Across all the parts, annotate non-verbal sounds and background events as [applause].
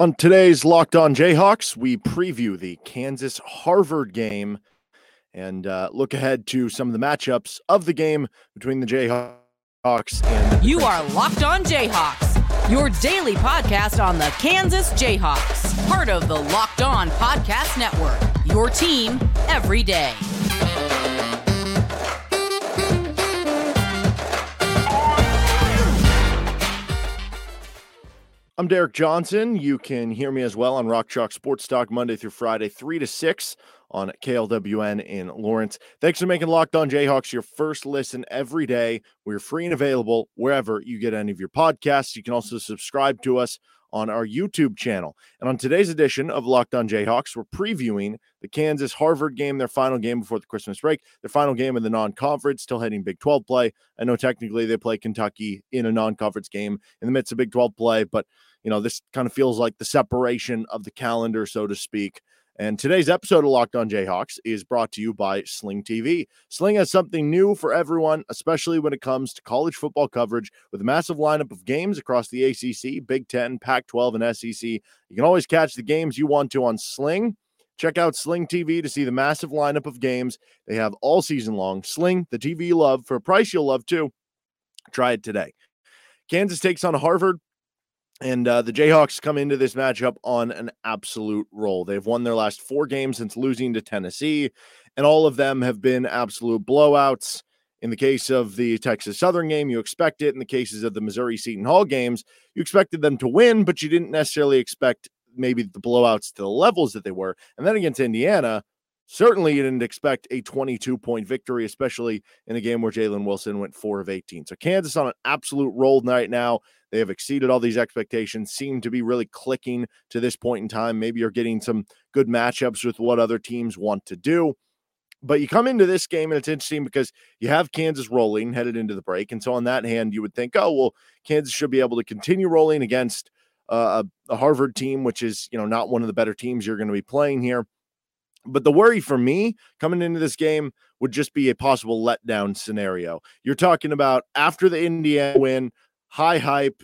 On today's Locked On Jayhawks, we preview the Kansas Harvard game and uh, look ahead to some of the matchups of the game between the Jayhawks and. You are Locked On Jayhawks, your daily podcast on the Kansas Jayhawks, part of the Locked On Podcast Network, your team every day. I'm Derek Johnson. You can hear me as well on Rock Chalk Sports Talk Monday through Friday, 3 to 6 on KLWN in Lawrence. Thanks for making Locked On Jayhawks your first listen every day. We're free and available wherever you get any of your podcasts. You can also subscribe to us on our YouTube channel. And on today's edition of Locked On Jayhawks, we're previewing the Kansas Harvard game, their final game before the Christmas break, their final game in the non conference, still heading Big 12 play. I know technically they play Kentucky in a non conference game in the midst of Big 12 play, but you know, this kind of feels like the separation of the calendar, so to speak. And today's episode of Locked On Jayhawks is brought to you by Sling TV. Sling has something new for everyone, especially when it comes to college football coverage with a massive lineup of games across the ACC, Big 10, Pac 12, and SEC. You can always catch the games you want to on Sling. Check out Sling TV to see the massive lineup of games they have all season long. Sling, the TV you love, for a price you'll love too. Try it today. Kansas takes on Harvard. And uh, the Jayhawks come into this matchup on an absolute roll. They've won their last four games since losing to Tennessee, and all of them have been absolute blowouts. In the case of the Texas Southern game, you expect it. In the cases of the Missouri Seton Hall games, you expected them to win, but you didn't necessarily expect maybe the blowouts to the levels that they were. And then against Indiana, certainly you didn't expect a 22 point victory, especially in a game where Jalen Wilson went four of 18. So Kansas on an absolute roll right now. They have exceeded all these expectations, seem to be really clicking to this point in time. Maybe you're getting some good matchups with what other teams want to do. But you come into this game and it's interesting because you have Kansas rolling headed into the break. And so, on that hand, you would think, oh, well, Kansas should be able to continue rolling against uh, a Harvard team, which is, you know, not one of the better teams you're going to be playing here. But the worry for me coming into this game would just be a possible letdown scenario. You're talking about after the Indiana win, high hype.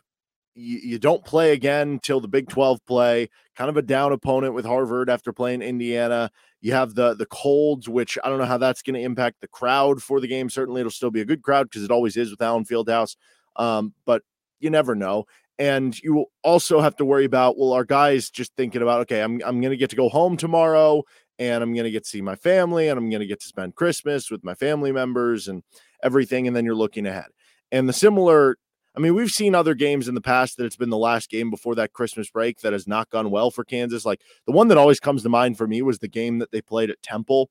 You, you don't play again till the Big 12 play. Kind of a down opponent with Harvard after playing Indiana. You have the the colds, which I don't know how that's going to impact the crowd for the game. Certainly, it'll still be a good crowd because it always is with Allen Fieldhouse. Um, but you never know. And you also have to worry about well, our guys just thinking about okay, I'm I'm going to get to go home tomorrow, and I'm going to get to see my family, and I'm going to get to spend Christmas with my family members and everything. And then you're looking ahead. And the similar I mean, we've seen other games in the past that it's been the last game before that Christmas break that has not gone well for Kansas. Like the one that always comes to mind for me was the game that they played at Temple.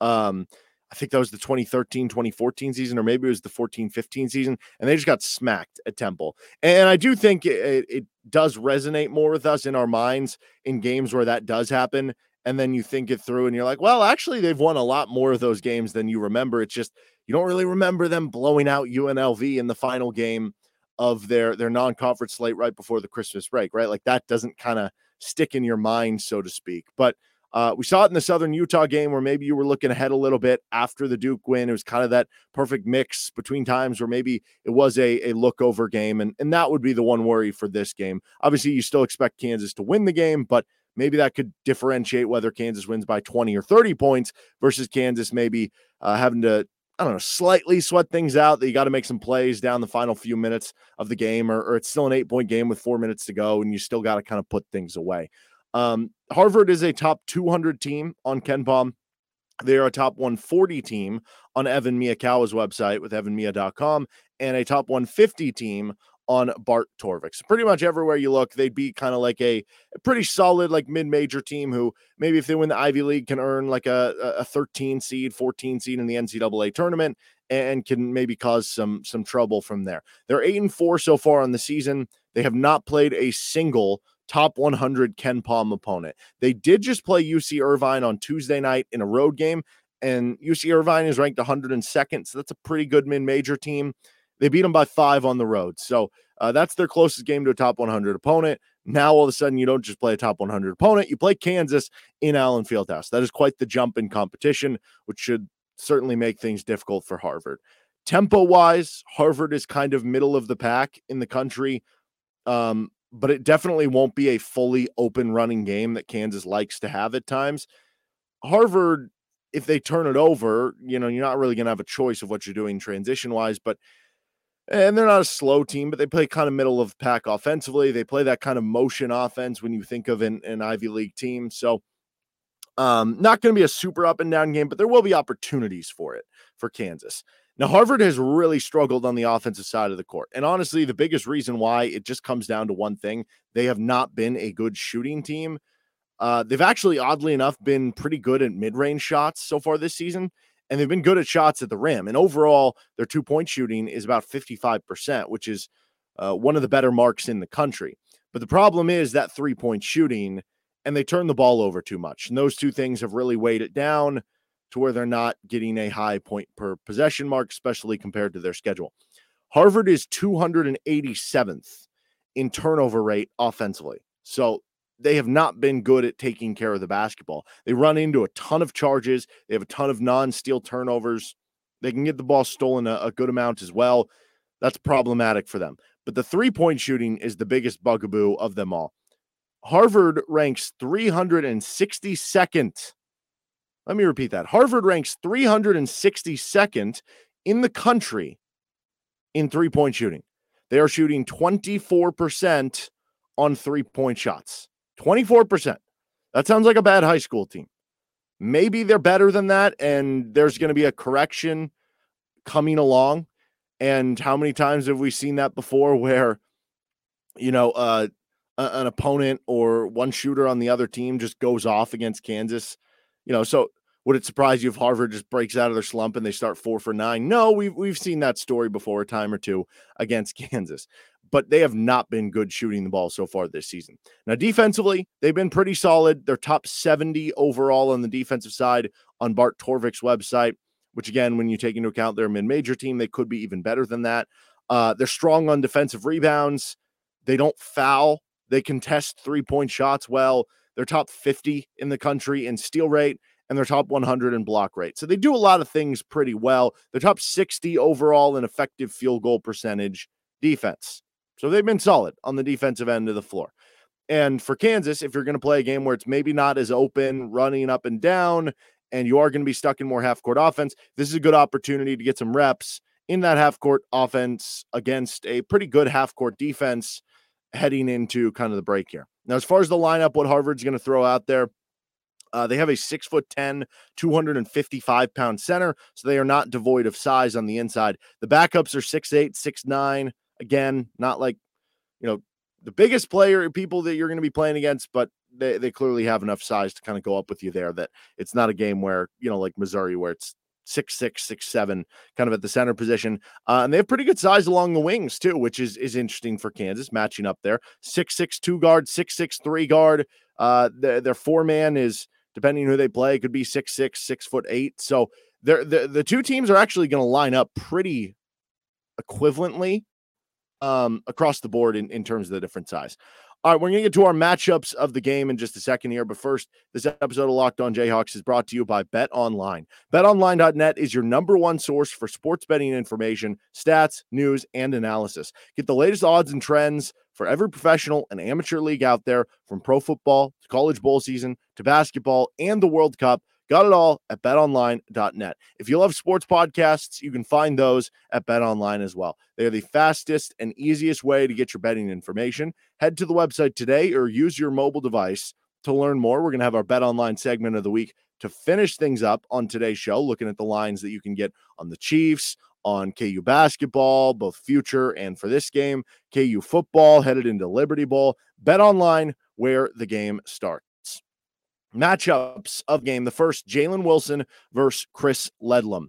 Um, I think that was the 2013 2014 season, or maybe it was the 14 15 season, and they just got smacked at Temple. And I do think it, it does resonate more with us in our minds in games where that does happen. And then you think it through and you're like, well, actually, they've won a lot more of those games than you remember. It's just you don't really remember them blowing out UNLV in the final game of their their non-conference slate right before the Christmas break, right? Like that doesn't kind of stick in your mind, so to speak. But uh, we saw it in the Southern Utah game where maybe you were looking ahead a little bit after the Duke win. It was kind of that perfect mix between times where maybe it was a, a look over game. And, and that would be the one worry for this game. Obviously, you still expect Kansas to win the game, but maybe that could differentiate whether Kansas wins by 20 or 30 points versus Kansas maybe uh, having to I don't know, slightly sweat things out that you got to make some plays down the final few minutes of the game, or, or it's still an eight point game with four minutes to go, and you still got to kind of put things away. Um, Harvard is a top 200 team on KenPom. They are a top 140 team on Evan Miyakawa's website with evanmiya.com and a top 150 team on Bart Torvik. So pretty much everywhere you look, they'd be kind of like a, a, pretty solid, like mid-major team who maybe if they win the Ivy League can earn like a, a 13 seed, 14 seed in the NCAA tournament and can maybe cause some some trouble from there. They're eight and four so far on the season. They have not played a single top 100 KenPom opponent. They did just play UC Irvine on Tuesday night in a road game, and UC Irvine is ranked 102nd, so that's a pretty good mid-major team. They beat them by five on the road. So uh, that's their closest game to a top 100 opponent. Now, all of a sudden, you don't just play a top 100 opponent, you play Kansas in Allen Fieldhouse. That is quite the jump in competition, which should certainly make things difficult for Harvard. Tempo wise, Harvard is kind of middle of the pack in the country. Um, but it definitely won't be a fully open running game that Kansas likes to have at times. Harvard, if they turn it over, you know, you're not really going to have a choice of what you're doing transition wise, but and they're not a slow team, but they play kind of middle of pack offensively. They play that kind of motion offense when you think of an, an Ivy League team. So, um, not going to be a super up and down game, but there will be opportunities for it for Kansas. Now, Harvard has really struggled on the offensive side of the court. And honestly, the biggest reason why it just comes down to one thing they have not been a good shooting team. Uh, they've actually, oddly enough, been pretty good at mid range shots so far this season, and they've been good at shots at the rim. And overall, their two point shooting is about 55%, which is uh, one of the better marks in the country. But the problem is that three point shooting, and they turn the ball over too much. And those two things have really weighed it down to where they're not getting a high point per possession mark, especially compared to their schedule. Harvard is 287th in turnover rate offensively. So they have not been good at taking care of the basketball. They run into a ton of charges, they have a ton of non steal turnovers. They can get the ball stolen a, a, good amount as well. That's problematic for them. But the three point shooting is the biggest bugaboo of them all. Harvard ranks 362nd let me repeat that. Harvard ranks 362nd in the country in three point shooting. They are shooting 24% on three point shots. 24%. That sounds like a bad high school team. Maybe they're better than that, and there's going to be a correction coming along. And how many times have we seen that before [laughs] where, you know, uh, an opponent or one shooter on the other team just goes off against Kansas? You know, so would it surprise you if Harvard just breaks out of their slump and they start four for nine? No, we've we've seen that story before a time or two against [laughs] Kansas, but they have not been good shooting the ball so far this season. Now, defensively, they've been pretty solid. They're top 70 overall on the defensive side on Bart Torvik's website, which again, when you take into account their mid-major team, they could be even better than that. Uh, they're strong on defensive rebounds. They don't foul. They contest three-point shots well. They're top 50 in the country in steal rate and they're top 100 in block rate. So they do a lot of things pretty well. They're top 60 overall in effective field goal percentage defense. So they've been solid on the defensive end of the floor. And for Kansas, if you're going to play a game where it's maybe not as open, running up and down, and you are going to be stuck in more half court offense, this is a good opportunity to get some reps in that half court offense against a pretty good half court defense heading into kind of the break here. Now, as far as the lineup, what Harvard's going to throw out there, uh, they have a six foot 10, 255 pound center, so they are not devoid of size on the inside. The backups are six eight, six nine. Again, not like, you know, the biggest player people that you're going to be playing against, but they, they clearly have enough size to kind of go up with you there that it's not a game where, you know, like Missouri, where it's six six six seven kind of at the center position uh, and they have pretty good size along the wings too which is is interesting for kansas matching up there six six two guard six six three guard uh their, their four man is depending who they play, could be six six, six foot eight. So the the two teams are actually going to line up pretty equivalently um, across the board in, in terms of the different size. All right, we're going to get to our matchups of the game in just a second here. But first, this episode of Locked On Jayhawks is brought to you by Bet Online. BetOnline.net is your number one source for sports betting information, stats, news, and analysis. Get the latest odds and trends for every professional and amateur league out there, from pro football to college bowl season to basketball and the World Cup. Got it all at betonline.net. If you love sports podcasts, you can find those at betonline as well. They are the fastest and easiest way to get your betting information. Head to the website today or use your mobile device to learn more. We're going to have our betonline segment of the week to finish things up on today's show, looking at the lines that you can get on the Chiefs, on KU basketball, both future and for this game, KU football headed into Liberty Bowl. Bet online where the game starts matchups of game. The first, Jalen Wilson versus Chris Ledlum.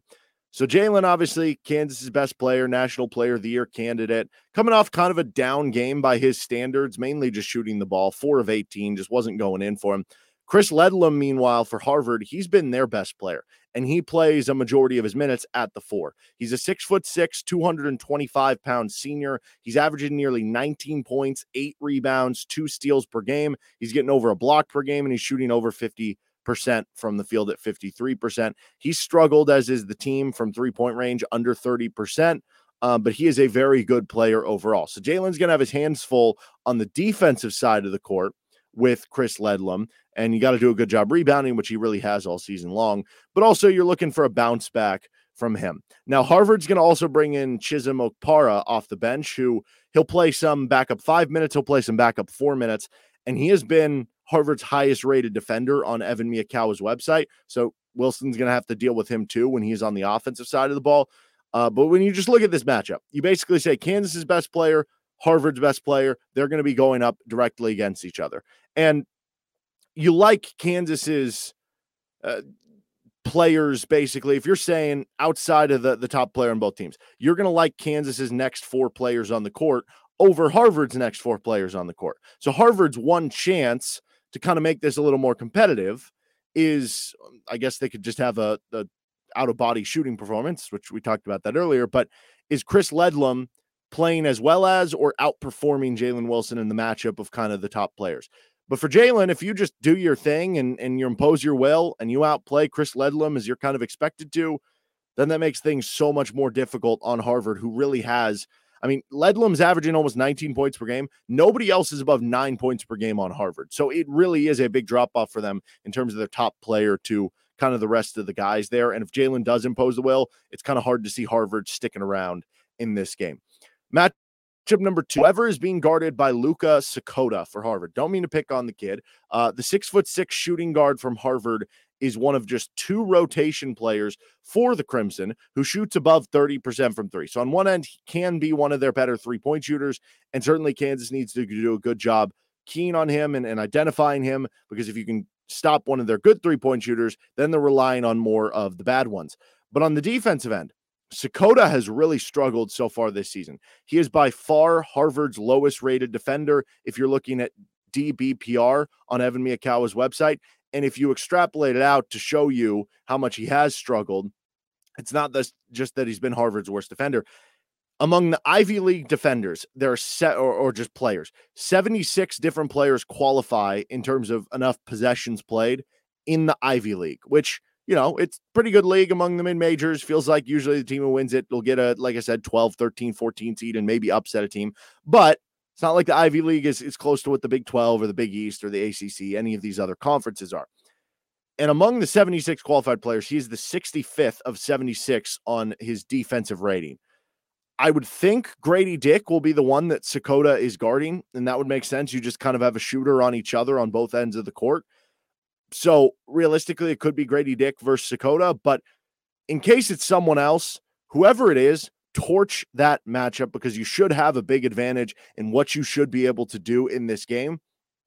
So Jalen, obviously, Kansas's best player, national player of the year candidate, coming off kind of a down game by his standards, mainly just shooting the ball, four of 18, just wasn't going in for him. Chris Ledlum, meanwhile, for Harvard, he's been their best player, and he plays a majority of his minutes at the four. He's a six foot six, 225 pound senior. He's averaging nearly 19 points, eight rebounds, two steals per game. He's getting over a block per game, and he's shooting over 50 percent from the field at 53%. He struggled, as is the team, from three point range under 30%. um, but he is a very good player overall. So Jalen's going to have his hands full on the defensive side of the court with Chris Ledlum, and you got to do a good job rebounding, which he really has all season long. But also, you're looking for a bounce back from him. Now, Harvard's going to also bring in Chisom Okpara off the bench, who he'll play some backup five minutes, he'll play some backup four minutes, and he has been Harvard's highest rated defender on Evan Miyakawa's website. So Wilson's going to have to deal with him too when he's on the offensive side of the ball. Uh, but when you just look at this matchup, you basically say Kansas's best player, Harvard's best player, they're going to be going up directly against each other. And you like Kansas's uh, players basically. If you're saying outside of the, the top player on both teams you're going to like kansas's next four players on the court over harvard's next four players on the court. So harvard's one chance to kind of make this a little more competitive is i guess they could just have a, a out of body shooting performance which we talked about that earlier but is chris ledlum playing as well as or outperforming jalen wilson in the matchup of kind of the top players but for Jalen, if you just do your thing and, and you impose your will and you outplay Chris Ledlum as you're kind of expected to, then that makes things so much more difficult on Harvard, who really has. I mean, Ledlum's averaging almost 19 points per game. Nobody else is above nine points per game on Harvard. So it really is a big drop off for them in terms of their top player to kind of the rest of the guys there. And if Jalen does impose the will, it's kind of hard to see Harvard sticking around in this game. Matt Matchup number two, whoever is being guarded by Luka Sakota for Harvard. Don't mean to pick on the kid. Uh, the six foot six shooting guard from Harvard is one of just two rotation players for the Crimson who shoots above 30% from three. So on one end, he can be one of their better three point shooters. And certainly Kansas needs to do a good job keen on him and, and identifying him because if you can stop one of their good three point shooters, then they're relying on more of the bad ones. But on the defensive end, Sakota has really struggled so far this season. He is by far Harvard's lowest rated defender if you're looking at DBPR on Evan Miyakawa's website. And if you extrapolate it out to show you how much he has struggled, it's not this, just that he's been Harvard's worst defender. Among the Ivy League defenders, there are set or, or just players. 76 different players qualify in terms of enough possessions played in the Ivy League, which you know, it's pretty good league among the mid majors. Feels like usually the team who wins it will get a, like I said, 12, 13, 14 seed and maybe upset a team. But it's not like the Ivy League is, is close to what the Big 12 or the Big East or the ACC, any of these other conferences are. And among the 76 qualified players, he's the 65th of 76 on his defensive rating. I would think Grady Dick will be the one that Sakota is guarding, and that would make sense. You just kind of have a shooter on each other on both ends of the court. So realistically, it could be Grady Dick versus Sakota. But in case it's someone else, whoever it is, torch that matchup because you should have a big advantage in what you should be able to do in this game.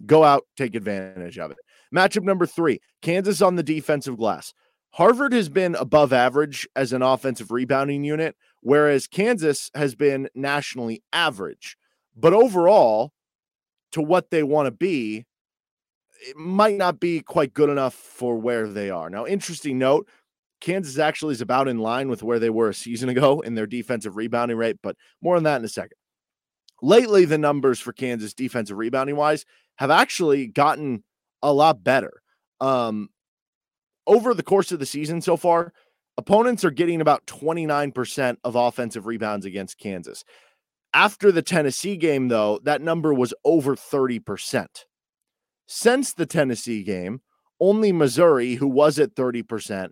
Go out, take advantage of it. Matchup number three Kansas on the defensive glass. Harvard has been above average as an offensive rebounding unit, whereas Kansas has been nationally average. But overall, to what they want to be, it might not be quite good enough for where they are. Now, interesting note Kansas actually is about in line with where they were a season ago in their defensive rebounding rate, but more on that in a second. Lately, the numbers for Kansas defensive rebounding wise have actually gotten a lot better. Um, over the course of the season so far, opponents are getting about 29% of offensive rebounds against Kansas. After the Tennessee game, though, that number was over 30%. Since the Tennessee game, only Missouri, who was at 30%,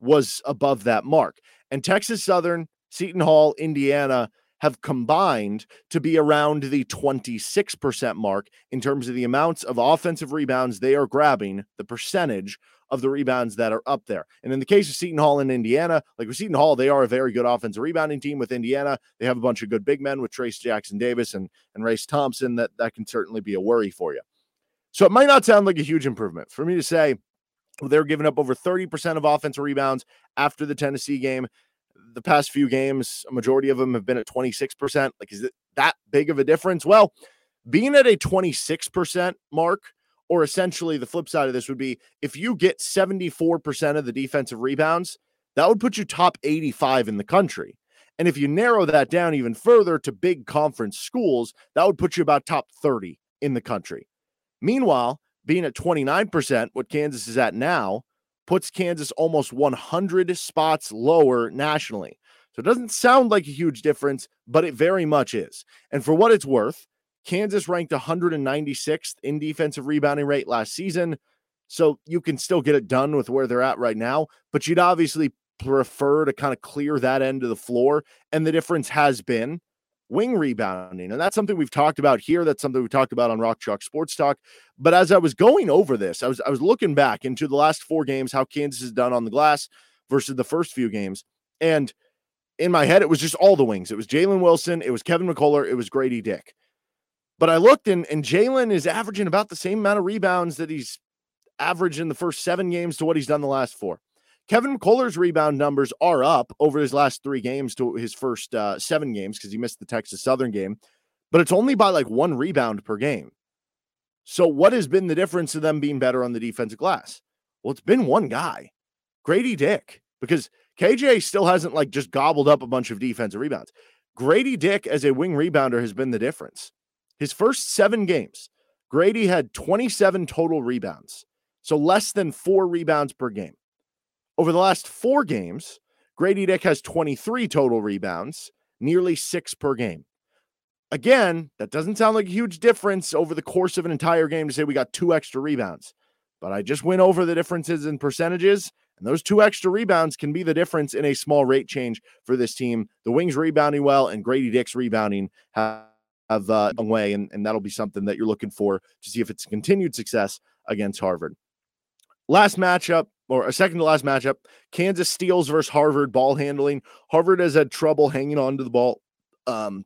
was above that mark. And Texas Southern, Seton Hall, Indiana have combined to be around the 26% mark in terms of the amounts of offensive rebounds they are grabbing, the percentage of the rebounds that are up there. And in the case of Seton Hall and Indiana, like with Seton Hall, they are a very good offensive rebounding team. With Indiana, they have a bunch of good big men with Trayce Jackson Davis and, and Race Thompson. That, that can certainly be a worry for you. So it might not sound like a huge improvement for me to say they're giving up over 30% of offensive rebounds after the Tennessee game. The past few games, a majority of them have been at 26%. Like, is it that big of a difference? Well, being at a 26% mark, or essentially the flip side of this would be if you get 74% of the defensive rebounds, that would put you top 85 in the country. And if you narrow that down even further to big conference schools, that would put you about top 30 in the country. Meanwhile, being at 29%, what Kansas is at now, puts Kansas almost 100 spots lower nationally. So it doesn't sound like a huge difference, but it very much is. And for what it's worth, Kansas ranked 196th in defensive rebounding rate last season. So you can still get it done with where they're at right now, but you'd obviously prefer to kind of clear that end of the floor. And the difference has been wing rebounding. And that's something we've talked about here. That's something we talked about on Rock Chalk Sports Talk. But as I was going over this, I was I was looking back into the last four games, how Kansas has done on the glass versus the first few games. And in my head, it was just all the wings. It was Jalen Wilson, it was Kevin McCullar, it was Grady Dick. But I looked and, and Jalen is averaging about the same amount of rebounds that he's averaged in the first seven games to what he's done the last four. Kevin McCullar's rebound numbers are up over his last three games to his first uh, seven games because he missed the Texas Southern game, but it's only by like one rebound per game. So, what has been the difference of them being better on the defensive glass? Well, it's been one guy, Grady Dick, because KJ still hasn't like just gobbled up a bunch of defensive rebounds. Grady Dick as a wing rebounder has been the difference. His first seven games, Grady had 27 total rebounds, so less than four rebounds per game. Over the last four games, Grady Dick has 23 total rebounds, nearly six per game. Again, that doesn't sound like a huge difference over the course of an entire game to say we got two extra rebounds. But I just went over the differences in percentages, and those two extra rebounds can be the difference in a small rate change for this team. The Wings rebounding well, and Grady Dick's rebounding have, uh, a way, and, and that'll be something that you're looking for to see if it's continued success against Harvard. Last matchup, or a second to last matchup, Kansas steals versus Harvard ball handling. Harvard has had trouble hanging on to the ball. Um,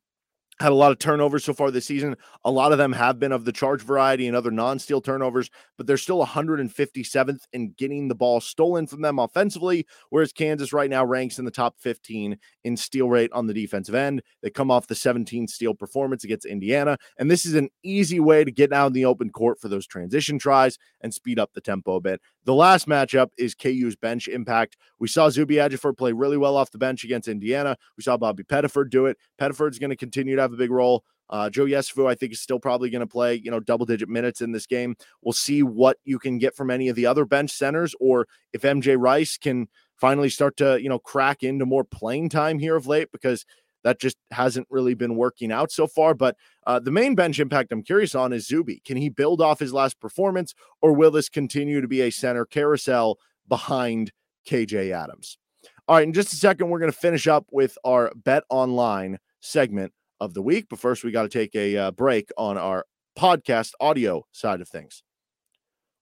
had a lot of turnovers so far this season. A lot of them have been of the charge variety and other non-steal turnovers, but they're still 157th in getting the ball stolen from them offensively, whereas Kansas right now ranks in the top 15 in steal rate on the defensive end. They come off the 17 steal performance against Indiana, and this is an easy way to get out in the open court for those transition tries and speed up the tempo a bit. The last matchup is KU's bench impact. We saw Zuby Ejiofor play really well off the bench against Indiana. We saw Bobby Pettiford do it. Pettiford's going to continue to have a big role. Uh, Joe Yesufu, I think, is still probably going to play, you know, double digit minutes in this game. We'll see what you can get from any of the other bench centers, or if MJ Rice can finally start to, you know, crack into more playing time here of late, because that just hasn't really been working out so far. But uh, the main bench impact I'm curious on is Zuby. Can he build off his last performance, or will this continue to be a center carousel behind KJ Adams? All right, in just a second, we're going to finish up with our bet online segment of the week. But first, we got to take a uh, break on our podcast audio side of things.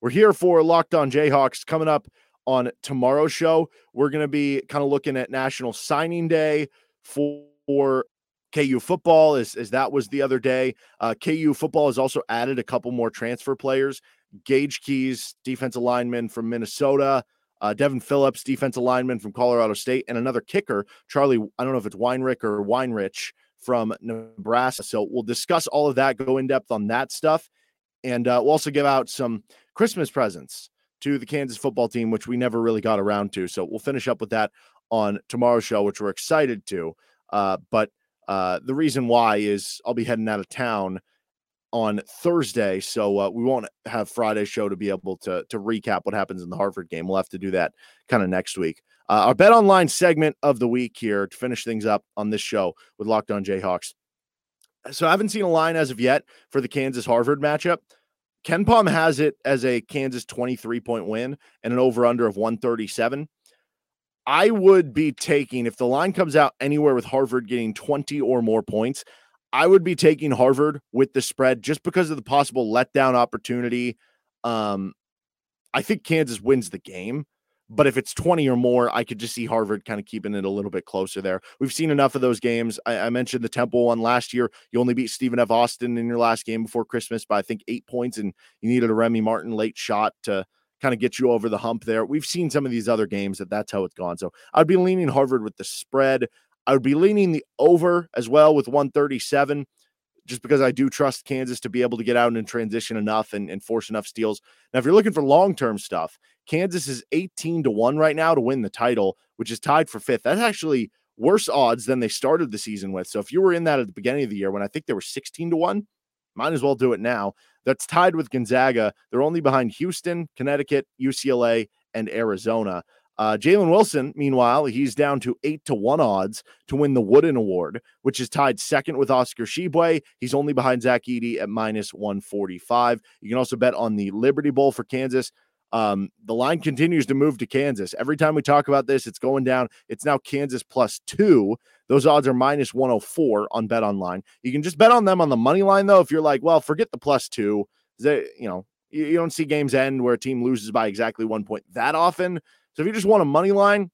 We're here for Locked On Jayhawks coming up on tomorrow's show. We're going to be kind of looking at National Signing Day for for KU football, as, as that was the other day. Uh, KU football has also added a couple more transfer players. Gage Keys, defensive lineman from Minnesota. Uh, Devin Phillips, defensive lineman from Colorado State, and another kicker, Charlie. I don't know if it's Weinrich or Weinrich from Nebraska. So we'll discuss all of that, go in depth on that stuff, and uh, we'll also give out some Christmas presents to the Kansas football team, which we never really got around to. So we'll finish up with that on tomorrow's show, which we're excited to. Uh, but uh, the reason why is I'll be heading out of town on Thursday, so uh, we won't have Friday's show to be able to to recap what happens in the Harvard game. We'll have to do that kind of next week. Uh, our bet online segment of the week here to finish things up on this show with Locked On Jayhawks. So I haven't seen a line as of yet for the Kansas Harvard matchup. KenPom has it as a Kansas 23 point win and an over under of 137. I would be taking if the line comes out anywhere with Harvard getting 20 or more points, I would be taking Harvard with the spread just because of the possible letdown opportunity. Um, I think Kansas wins the game, but if it's 20 or more, I could just see Harvard kind of keeping it a little bit closer there. We've seen enough of those games. I, I mentioned the Temple one last year. You only beat Stephen F. Austin in your last game before Christmas by I think eight points, and you needed a Remy Martin late shot to kind of get you over the hump there. We've seen some of these other games that that's how it's gone. So I'd be leaning Harvard with the spread. I would be leaning the over as well with 137, just because I do trust Kansas to be able to get out and transition enough and, and force enough steals. Now, if you're looking for long term stuff, Kansas is 18 to 1 right now to win the title, which is tied for fifth. That's actually worse odds than they started the season with. So if you were in that at the beginning of the year when I think they were 16 to 1, might as well do it now. That's tied with Gonzaga. They're only behind Houston, Connecticut, UCLA, and Arizona. Uh, Jalen Wilson, meanwhile, he's down to eight to one odds to win the Wooden Award, which is tied second with Oscar Tshiebwe. He's only behind Zach Edey at minus 145. You can also bet on the Liberty Bowl for Kansas. Um, the line continues to move to Kansas. Every time we talk about this, it's going down. It's now Kansas plus two. Those odds are minus 104 on Bet Online. You can just bet on them on the money line, though. If you're like, well, forget the plus two, they, you know, you, you don't see games end where a team loses by exactly one point that often. So if you just want a money line,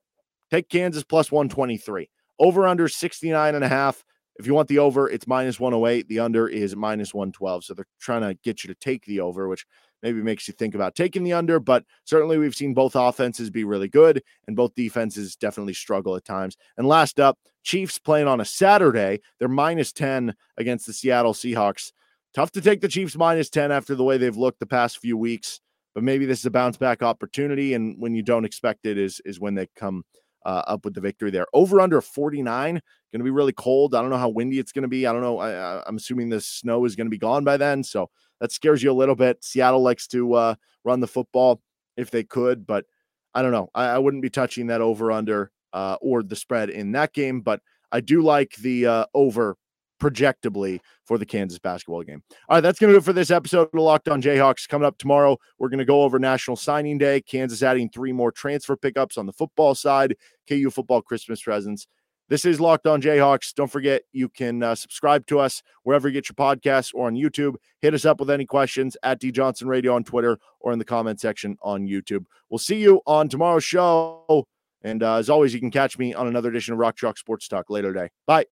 take Kansas plus 123. Over under 69 and a half. If you want the over, it's minus 108. The under is minus 112. So they're trying to get you to take the over, which maybe makes you think about taking the under. But certainly we've seen both offenses be really good and both defenses definitely struggle at times. And last up, Chiefs playing on a Saturday. They're minus 10 against the Seattle Seahawks. Tough to take the Chiefs minus 10 after the way they've looked the past few weeks but maybe this is a bounce back opportunity. And when you don't expect it, is is when they come uh, up with the victory there. Over under 49, going to be really cold. I don't know how windy it's going to be. I don't know. I, am assuming the snow is going to be gone by then, so that scares you a little bit. Seattle likes to uh, run the football if they could, but I don't know. I, I wouldn't be touching that over under uh, or the spread in that game, but I do like the uh, over projectably for the Kansas basketball game. All right, that's going to do it for this episode of Locked On Jayhawks. Coming up tomorrow, we're going to go over National Signing Day. Kansas adding three more transfer pickups on the football side, KU football Christmas presents. This is Locked On Jayhawks. Don't forget, you can uh, subscribe to us wherever you get your podcasts or on YouTube. Hit us up with any questions at D Johnson Radio on Twitter or in the comment section on YouTube. We'll see you on tomorrow's show. And uh, as always, you can catch me on another edition of Rock Chalk Sports Talk later today. Bye.